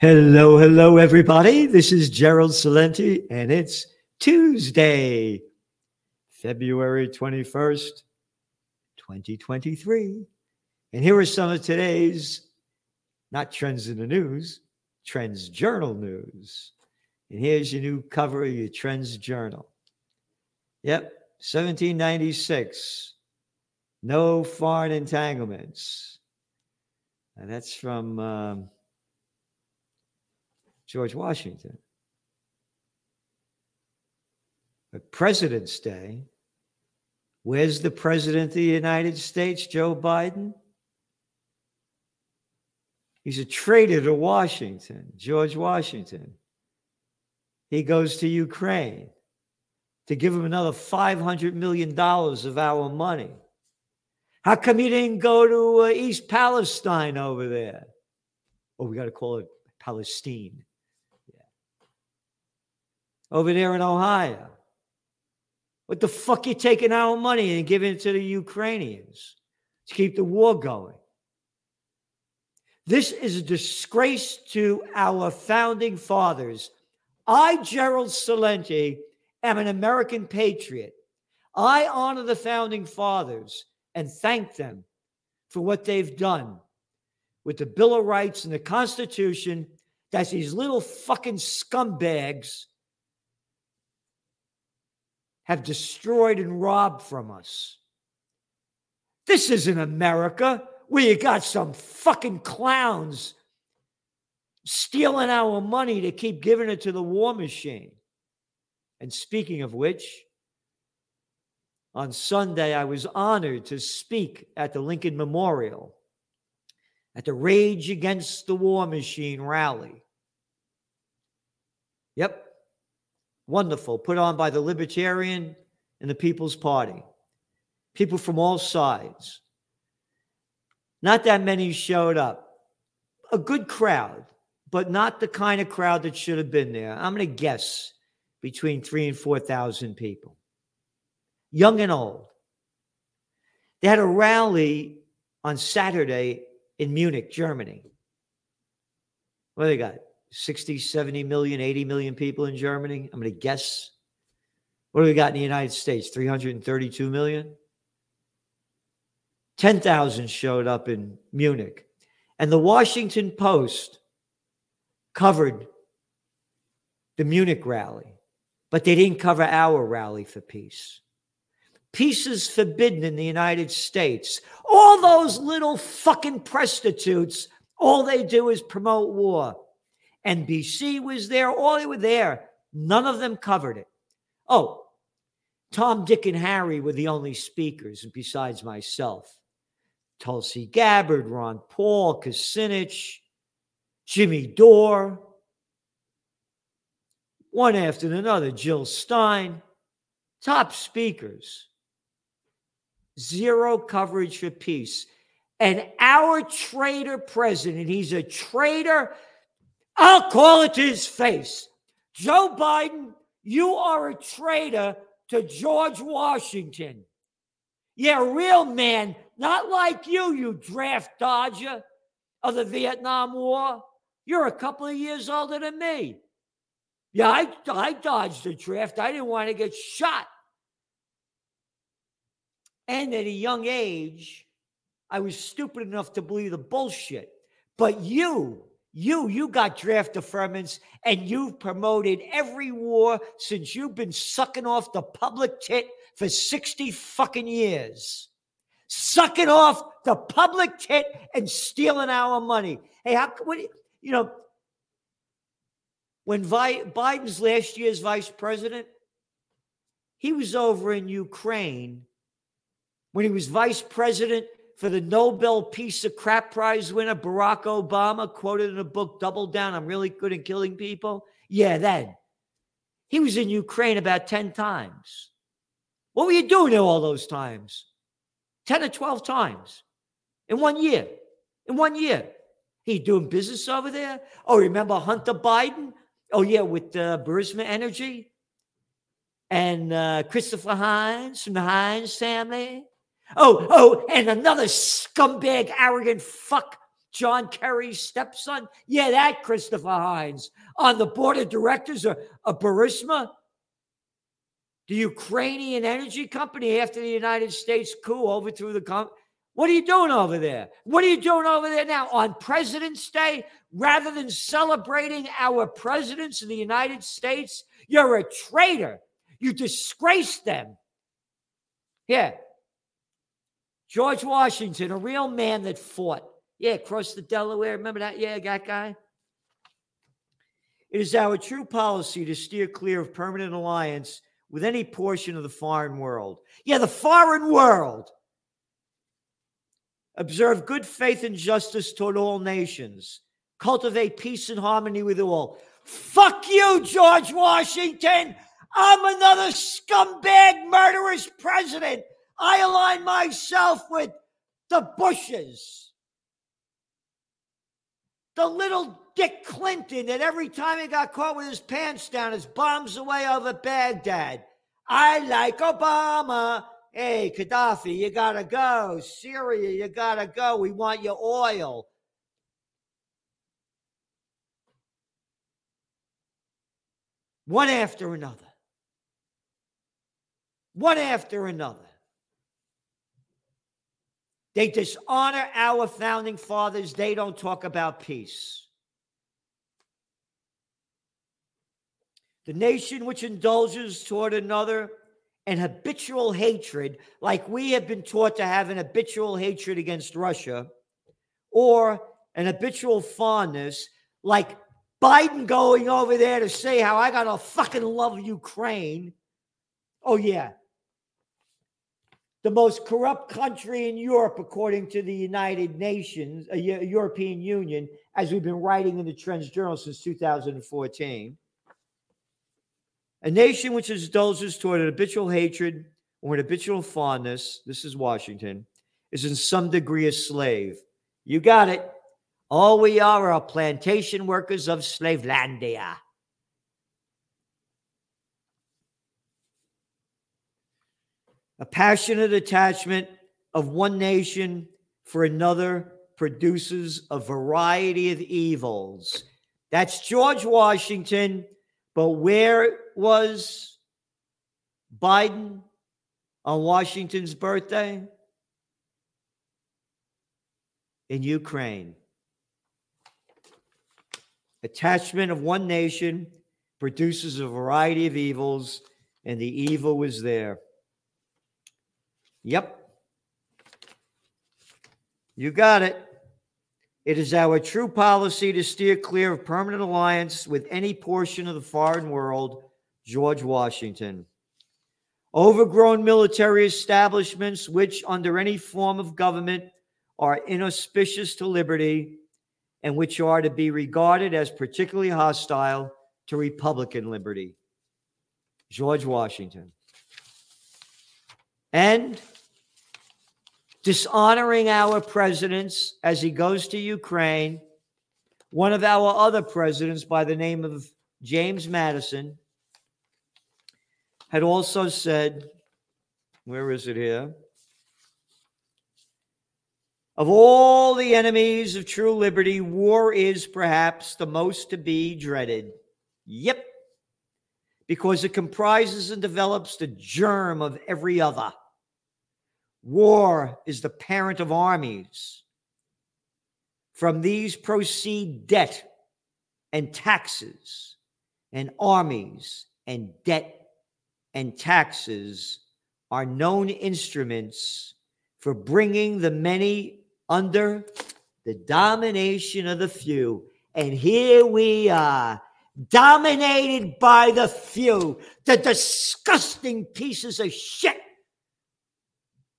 Hello, hello, everybody. This is Gerald Celente, and it's Tuesday, February 21st, 2023. And here are some of today's, not trends in the news, Trends Journal news. And here's your new cover of your Trends Journal. Yep, 1796. No foreign entanglements. And that's from. Um, George Washington. But President's Day, where's the President of the United States, Joe Biden? He's a traitor to Washington, George Washington. He goes to Ukraine to give him another $500 million of our money. How come you didn't go to uh, East Palestine over there? Oh, we got to call it Palestine over there in Ohio. What the fuck you taking our money and giving it to the Ukrainians to keep the war going? This is a disgrace to our founding fathers. I, Gerald Celente, am an American patriot. I honor the founding fathers and thank them for what they've done with the Bill of Rights and the Constitution that these little fucking scumbags have destroyed and robbed from us. This isn't America where you got some fucking clowns stealing our money to keep giving it to the war machine. And speaking of which, on Sunday, I was honored to speak at the Lincoln Memorial at the Rage Against the War Machine rally. Yep, Wonderful. Put on by the Libertarian and the People's Party. People from all sides. Not that many showed up. A good crowd, but not the kind of crowd that should have been there. I'm going to guess between three and 4,000 people, young and old. They had a rally on Saturday in Munich, Germany. What do they got? 60, 70 million, 80 million people in Germany. I'm going to guess. What do we got in the United States? 332 million? 10,000 showed up in Munich. And the Washington Post covered the Munich rally, but they didn't cover our rally for peace. Peace is forbidden in the United States. All those little fucking prostitutes, all they do is promote war. NBC was there. All they were there. None of them covered it. Oh, Tom, Dick, and Harry were the only speakers, besides myself. Tulsi Gabbard, Ron Paul, Kucinich, Jimmy Dore, one after another, Jill Stein, top speakers. Zero coverage for peace. And our traitor president, he's a traitor I'll call it to his face. Joe Biden, you are a traitor to George Washington. Yeah, real man, not like you, you draft dodger of the Vietnam War. You're a couple of years older than me. Yeah, I, I dodged the draft. I didn't want to get shot. And at a young age, I was stupid enough to believe the bullshit. But you, you, you got draft deferments and you've promoted every war since you've been sucking off the public tit for 60 fucking years. Sucking off the public tit and stealing our money. Hey, how what you know when Vi- Biden's last year's vice president, he was over in Ukraine when he was vice president for the Nobel Peace of Crap Prize winner Barack Obama, quoted in a book, Double Down, I'm really good at killing people? Yeah, then. He was in Ukraine about 10 times. What were you doing there all those times? 10 or 12 times in one year. In one year. He doing business over there? Oh, remember Hunter Biden? Oh, yeah, with uh, Burisma Energy and uh, Christopher Heinz from the Heinz family. Oh, oh, and another scumbag, arrogant fuck John Kerry's stepson? Yeah, that Christopher Heinz on the board of directors of, of Burisma, the Ukrainian energy company after the United States coup overthrew the company. What are you doing over there? What are you doing over there now on President's Day? Rather than celebrating our presidents in the United States, you're a traitor. You disgrace them. Yeah. George Washington, a real man that fought. Yeah, across the Delaware. Remember that? Yeah, that guy. It is our true policy to steer clear of permanent alliance with any portion of the foreign world. Yeah, the foreign world. Observe good faith and justice toward all nations. Cultivate peace and harmony with all. Fuck you, George Washington. I'm another scumbag, murderous president. I align myself with the Bushes. The little Dick Clinton that every time he got caught with his pants down, his bombs away over Baghdad. I like Obama. Hey, Gaddafi, you gotta go. Syria, you gotta go. We want your oil. One after another. One after another. They dishonor our founding fathers. They don't talk about peace. The nation which indulges toward another an habitual hatred, like we have been taught to have an habitual hatred against Russia, or an habitual fondness, like Biden going over there to say how I gotta fucking love Ukraine. Oh, yeah. The most corrupt country in Europe, according to the United Nations, uh, European Union, as we've been writing in the Trends Journal since 2014. A nation which indulges toward an habitual hatred or an habitual fondness, this is Washington, is in some degree a slave. You got it. All we are are plantation workers of Slavelandia. A passionate attachment of one nation for another produces a variety of evils. That's George Washington but where was Biden on Washington's birthday? In Ukraine. Attachment of one nation produces a variety of evils, and the evil was there. Yep. You got it. It is our true policy to steer clear of permanent alliance with any portion of the foreign world. George Washington. Overgrown military establishments, which under any form of government are inauspicious to liberty and which are to be regarded as particularly hostile to Republican liberty. George Washington. And dishonoring our presidents as he goes to Ukraine. One of our other presidents, by the name of James Madison, had also said, Where is it here? Of all the enemies of true liberty, war is perhaps the most to be dreaded. Yep. Because it comprises and develops the germ of every other. War is the parent of armies. From these proceed debt and taxes, and armies and debt and taxes are known instruments for bringing the many under the domination of the few. And here we are, dominated by the few, the disgusting pieces of shit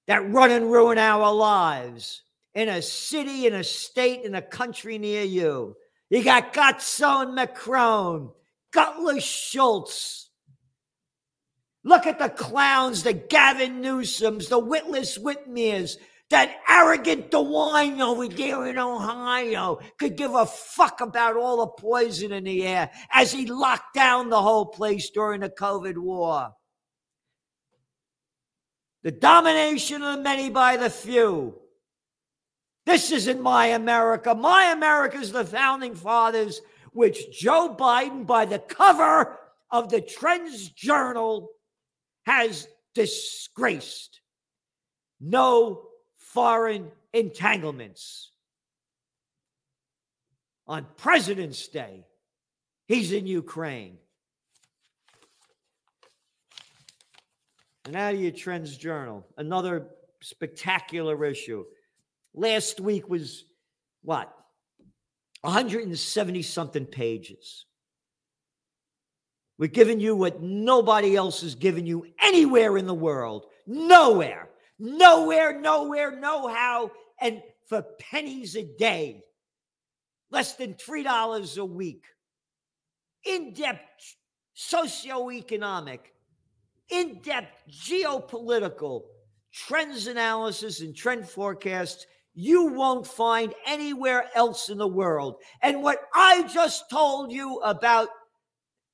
that run and ruin our lives in a city, in a state, in a country near you. You got Gotso and Macron, Gutless Scholz. Look at the clowns, the Gavin Newsoms, the Witless Whitmers, that arrogant DeWine over there in Ohio could give a fuck about all the poison in the air as he locked down the whole place during the COVID war. The domination of the many by the few. This isn't my America. My America is the founding fathers, which Joe Biden, by the cover of the Trends Journal, has disgraced. No foreign entanglements. On President's Day, he's in Ukraine. And out of your Trends Journal, another spectacular issue. Last week was what? 170 something pages. We're giving you what nobody else is giving you anywhere in the world. Nowhere. Nowhere, nowhere, no how. And for pennies a day, less than $3 a week. In depth socioeconomic, in depth geopolitical trends analysis and trend forecasts you won't find anywhere else in the world. And what I just told you about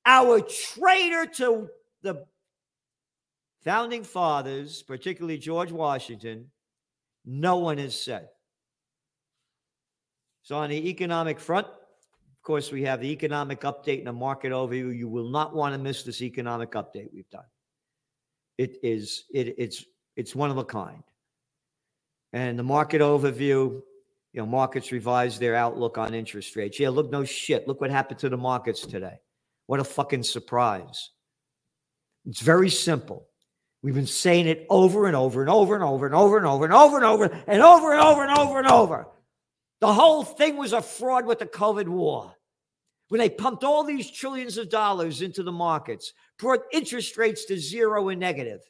our traitor to the founding fathers, particularly George Washington, no one has said. So, on the economic front, of course, we have the economic update and a market overview. You will not want to miss this economic update we've done. It is it, it's it's one of a kind. And the market overview, you know, markets revised their outlook on interest rates. Yeah, look, no shit. Look what happened to the markets today. What a fucking surprise. It's very simple. We've been saying it over and over and over and over and over and over and over and over and over and over and over and over. The whole thing was a fraud with the COVID war. When they pumped all these trillions of dollars into the markets, brought interest rates to zero and negative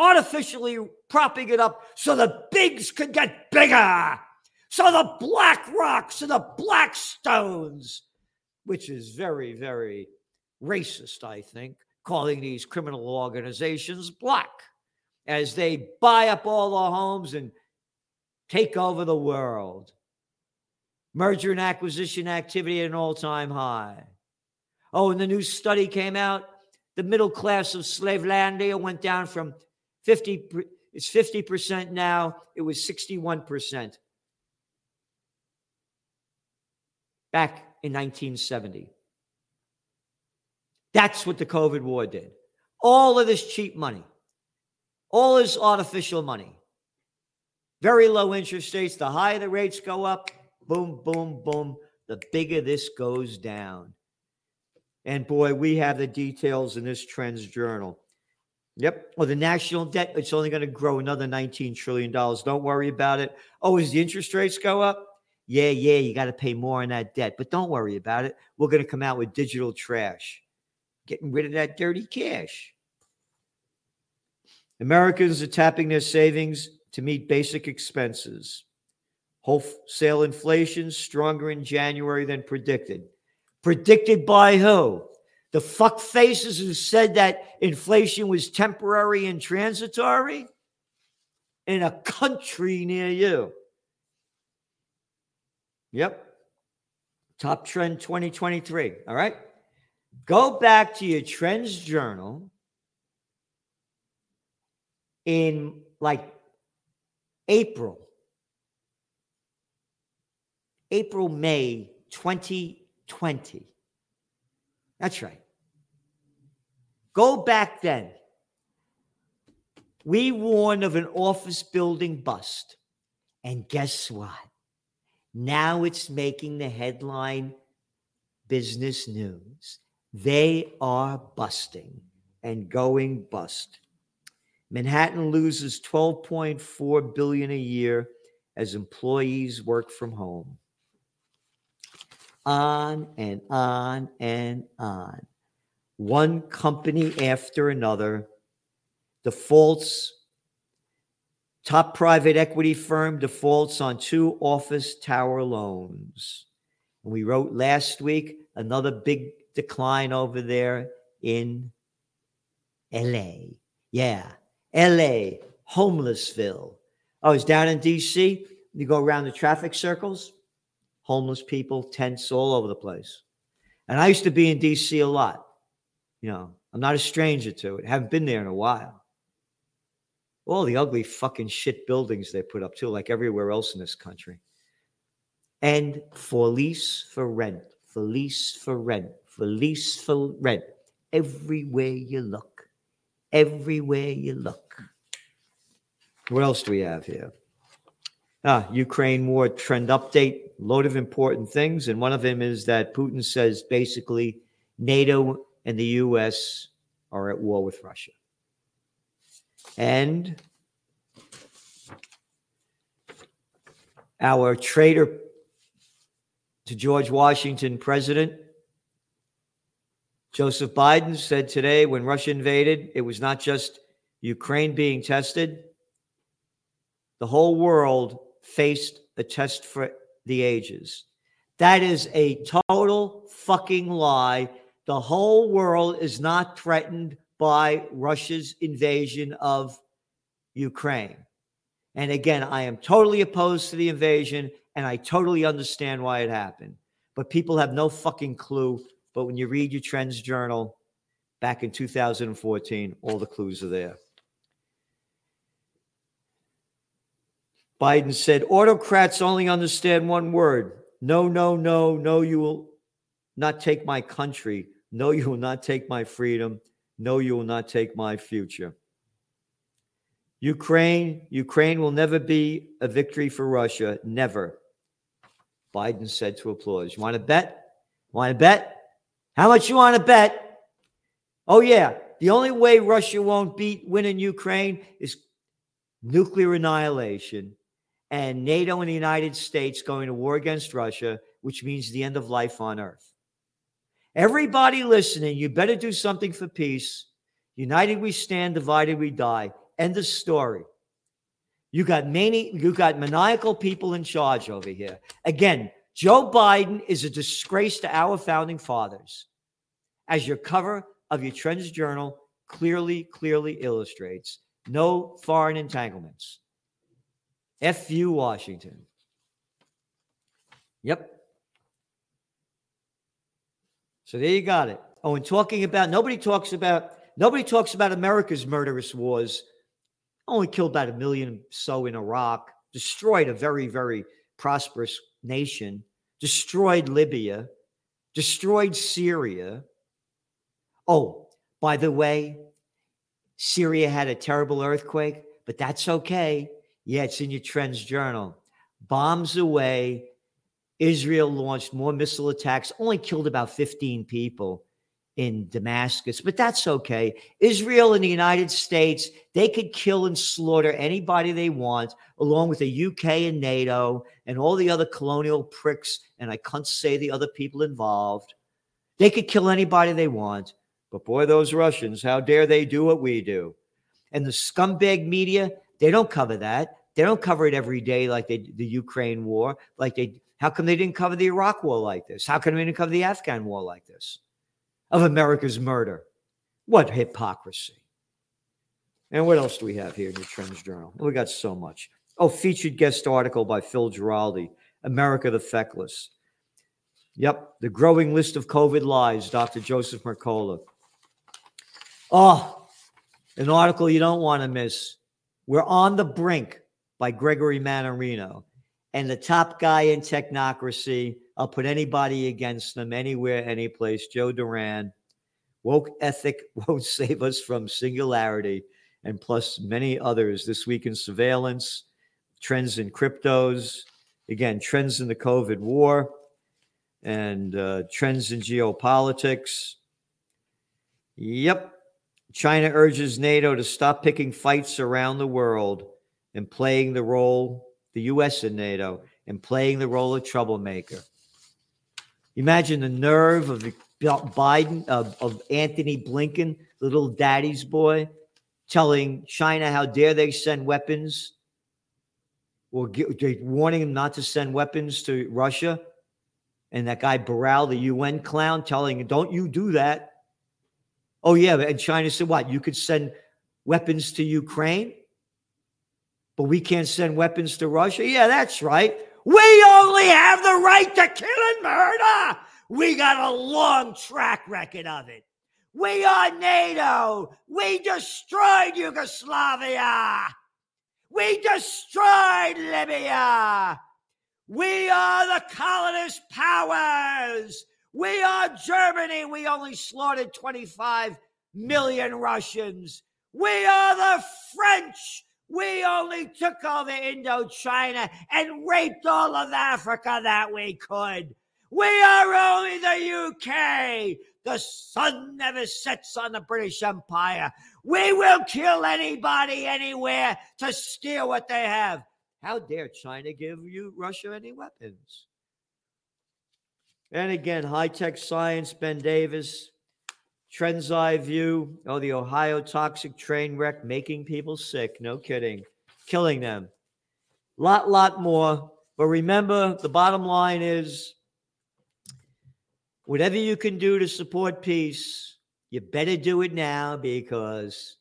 artificially propping it up so the bigs could get bigger. So the black rocks and the black stones, which is very, very racist, I think, calling these criminal organizations black as they buy up all the homes and take over the world. Merger and acquisition activity at an all time high. Oh, and the new study came out. The middle class of Slavelandia went down from 50 it's 50% now. It was 61% back in 1970. That's what the COVID war did. All of this cheap money, all this artificial money, very low interest rates. The higher the rates go up, boom, boom, boom, the bigger this goes down. And boy, we have the details in this Trends Journal. Yep. Well, the national debt, it's only going to grow another $19 trillion. Don't worry about it. Oh, as the interest rates go up? Yeah, yeah, you got to pay more on that debt. But don't worry about it. We're going to come out with digital trash, getting rid of that dirty cash. Americans are tapping their savings to meet basic expenses. Wholesale inflation stronger in January than predicted. Predicted by who? the fuck faces who said that inflation was temporary and transitory in a country near you. Yep. Top trend 2023. All right. Go back to your trends journal in like April, April, May 2020. That's right. Go back then. We warned of an office building bust. And guess what? Now it's making the headline business news. They are busting and going bust. Manhattan loses 12.4 billion a year as employees work from home on and on and on. One company after another defaults. Top private equity firm defaults on two office tower loans. And we wrote last week another big decline over there in LA. Yeah, LA, homelessville. Oh, it's down in DC. You go around the traffic circles homeless people, tents all over the place. And I used to be in DC a lot. You know, I'm not a stranger to it. Haven't been there in a while. All the ugly fucking shit buildings they put up too, like everywhere else in this country. And for lease for rent, for lease for rent, for lease for rent. Everywhere you look, everywhere you look. What else do we have here? Ah, Ukraine war trend update, load of important things. And one of them is that Putin says basically NATO and the US are at war with Russia. And our traitor to George Washington president, Joseph Biden, said today when Russia invaded, it was not just Ukraine being tested, the whole world faced a test for the ages. That is a total fucking lie. The whole world is not threatened by Russia's invasion of Ukraine. And again, I am totally opposed to the invasion and I totally understand why it happened. But people have no fucking clue. But when you read your Trends Journal back in 2014, all the clues are there. Biden said autocrats only understand one word no, no, no, no, you will not take my country. No, you will not take my freedom. No, you will not take my future. Ukraine, Ukraine will never be a victory for Russia. Never. Biden said to applause. You want to bet? Want to bet? How much you want to bet? Oh, yeah. The only way Russia won't beat win in Ukraine is nuclear annihilation and NATO and the United States going to war against Russia, which means the end of life on earth. Everybody listening, you better do something for peace. United we stand, divided we die. End of story. You got many, you got maniacal people in charge over here. Again, Joe Biden is a disgrace to our founding fathers. As your cover of your Trends Journal clearly, clearly illustrates, no foreign entanglements. FU Washington. Yep. So there you got it. Oh, and talking about nobody talks about nobody talks about America's murderous wars. Only killed about a million so in Iraq, destroyed a very, very prosperous nation, destroyed Libya, destroyed Syria. Oh, by the way, Syria had a terrible earthquake, but that's okay yeah, it's in your Trends Journal. Bombs away. Israel launched more missile attacks, only killed about 15 people in Damascus, but that's okay. Israel and the United States, they could kill and slaughter anybody they want, along with the UK and NATO and all the other colonial pricks. And I can't say the other people involved. They could kill anybody they want. But boy, those Russians, how dare they do what we do? And the scumbag media, they don't cover that. They don't cover it every day like they the Ukraine war, like they how come they didn't cover the Iraq war like this? How come they didn't cover the Afghan war like this? Of America's murder. What hypocrisy. And what else do we have here in the Trends Journal? we got so much. Oh, featured guest article by Phil Giraldi, America the Feckless. Yep, the growing list of COVID lies, Dr. Joseph Mercola. Oh, an article you don't want to miss. We're on the brink by Gregory Mannarino. And the top guy in technocracy, I'll put anybody against them anywhere, any place. Joe Duran. Woke ethic won't save us from singularity. And plus many others this week in surveillance, trends in cryptos, again, trends in the COVID war, and uh, trends in geopolitics. Yep. China urges NATO to stop picking fights around the world and playing the role, the U.S. in NATO, and playing the role of troublemaker. Imagine the nerve of Biden, of, of Antony Blinken, little daddy's boy, telling China how dare they send weapons or get, warning them not to send weapons to Russia. And that guy Borrell, the UN clown, telling him, don't you do that. Oh, yeah. And China said, what? You could send weapons to Ukraine, but we can't send weapons to Russia? Yeah, that's right. We only have the right to kill and murder. We got a long track record of it. We are NATO. We destroyed Yugoslavia. We destroyed Libya. We are the colonist powers. We are Germany. We only slaughtered 25 million Russians. We are the French. We only took all over Indochina and raped all of Africa that we could. We are only the UK. The sun never sets on the British Empire. We will kill anybody anywhere to steal what they have. How dare China give you Russia any weapons? And again, high tech science, Ben Davis, Trend's Eye View, oh, the Ohio toxic train wreck making people sick. No kidding. Killing them. Lot, lot more. But remember, the bottom line is whatever you can do to support peace, you better do it now because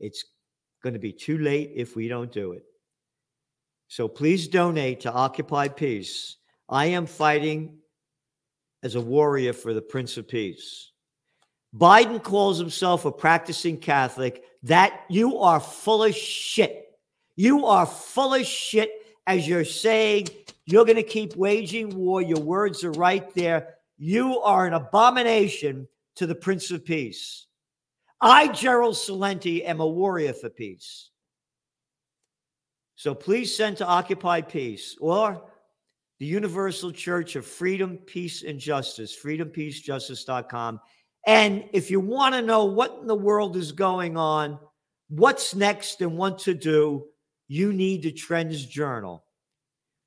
it's going to be too late if we don't do it. So please donate to Occupy Peace. I am fighting as a warrior for the Prince of Peace. Biden calls himself a practicing Catholic. That you are full of shit. You are full of shit as you're saying you're going to keep waging war. Your words are right there. You are an abomination to the Prince of Peace. I, Gerald Celente, am a warrior for peace. So please send to Occupy Peace or the Universal Church of Freedom, Peace, and Justice, freedompeacejustice.com. And if you want to know what in the world is going on, what's next, and what to do, you need the Trends Journal.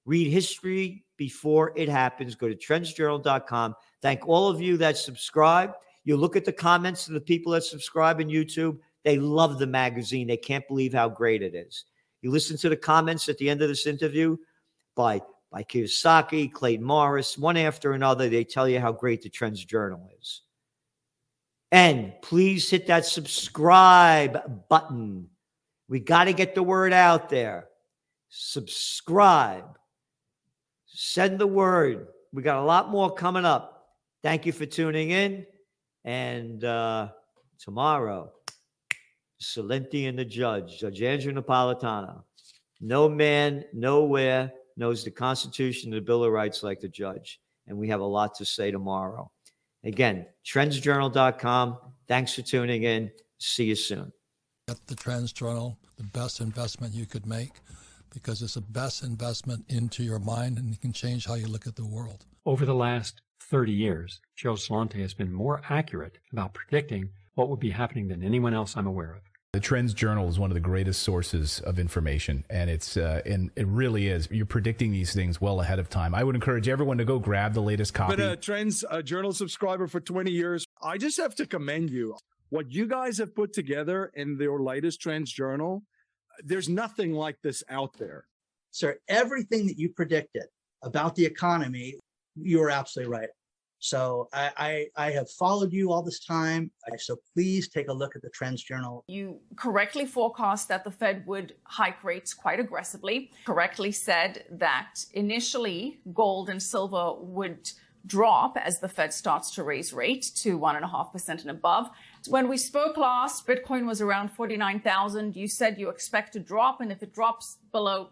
Read history before it happens. Go to trendsjournal.com. Thank all of you that subscribe. You look at the comments of the people that subscribe in YouTube. They love the magazine. They can't believe how great it is. You listen to the comments at the end of this interview by by Kiyosaki, Clayton Morris, one after another. They tell you how great the Trends Journal is. And please hit that subscribe button. We got to get the word out there. Subscribe. Send the word. We got a lot more coming up. Thank you for tuning in. And uh, tomorrow, Celente and the judge, Judge Andrew Napolitano. No man, nowhere knows the Constitution and the Bill of Rights like the judge. And we have a lot to say tomorrow. Again, trendsjournal.com. Thanks for tuning in. See you soon. Get the Trends Journal, the best investment you could make because it's the best investment into your mind and it can change how you look at the world. Over the last 30 years, Joe Celente has been more accurate about predicting what would be happening than anyone else I'm aware of. The Trends Journal is one of the greatest sources of information, and it's uh, and it really is. You're predicting these things well ahead of time. I would encourage everyone to go grab the latest copy. Been a Trends uh, Journal subscriber for 20 years. I just have to commend you. What you guys have put together in your latest Trends Journal, there's nothing like this out there. Sir, everything that you predicted about the economy, you were absolutely right. So I, I, I, have followed you all this time. So please take a look at the Trends Journal. You correctly forecast that the Fed would hike rates quite aggressively, correctly said that initially gold and silver would drop as the Fed starts to raise rate to 1.5% and above. When we spoke last, Bitcoin was around 49,000. You said you expect to drop, and if it drops below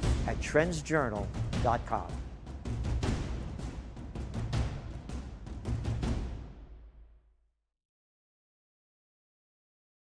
at trendsjournal.com.